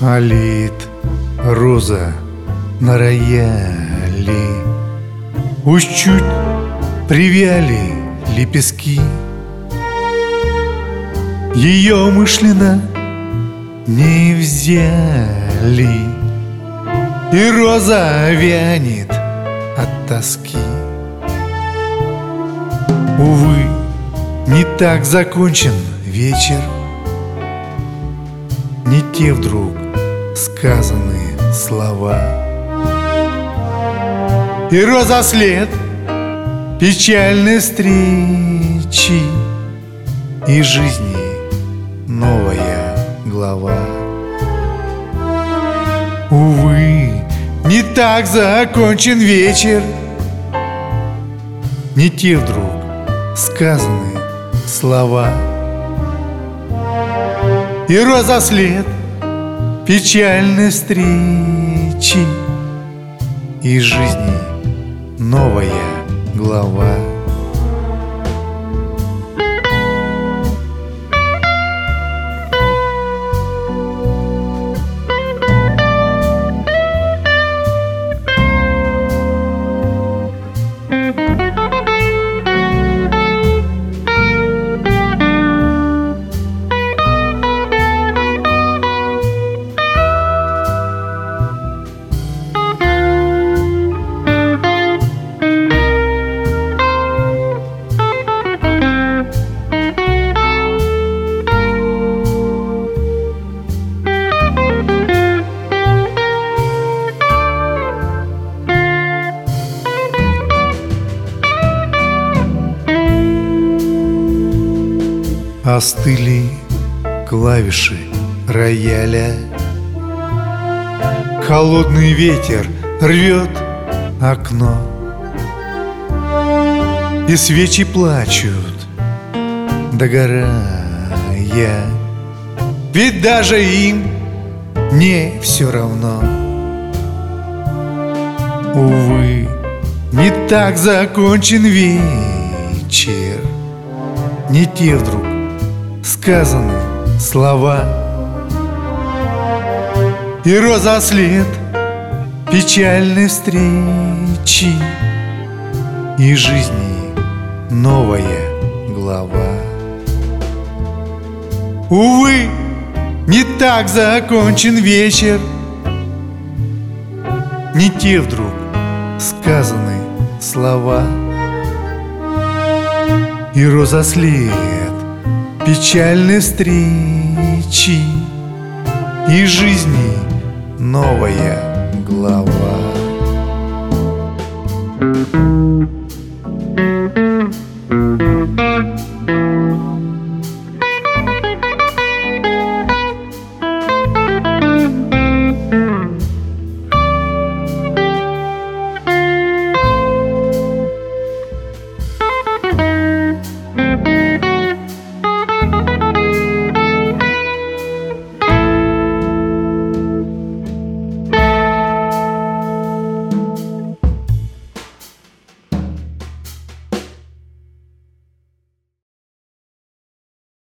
Алит роза на рояле Уж чуть привяли лепестки. Ее умышленно не взяли. И роза вянет от тоски. Увы, не так закончен вечер. Не те вдруг сказанные слова. И роза след печальной встречи И жизни новая глава. Увы, не так закончен вечер Не те вдруг сказанные слова. И роза след печальной встречи И жизни новая глава Остыли клавиши рояля. Холодный ветер рвет окно И свечи плачут, догорая. Ведь даже им не все равно. Увы, не так закончен вечер Не те вдруг сказаны слова. И роза след печальной встречи И жизни новая глава. Увы, не так закончен вечер. Не те вдруг сказаны слова. И роза след печальной встречи И жизни новая глава.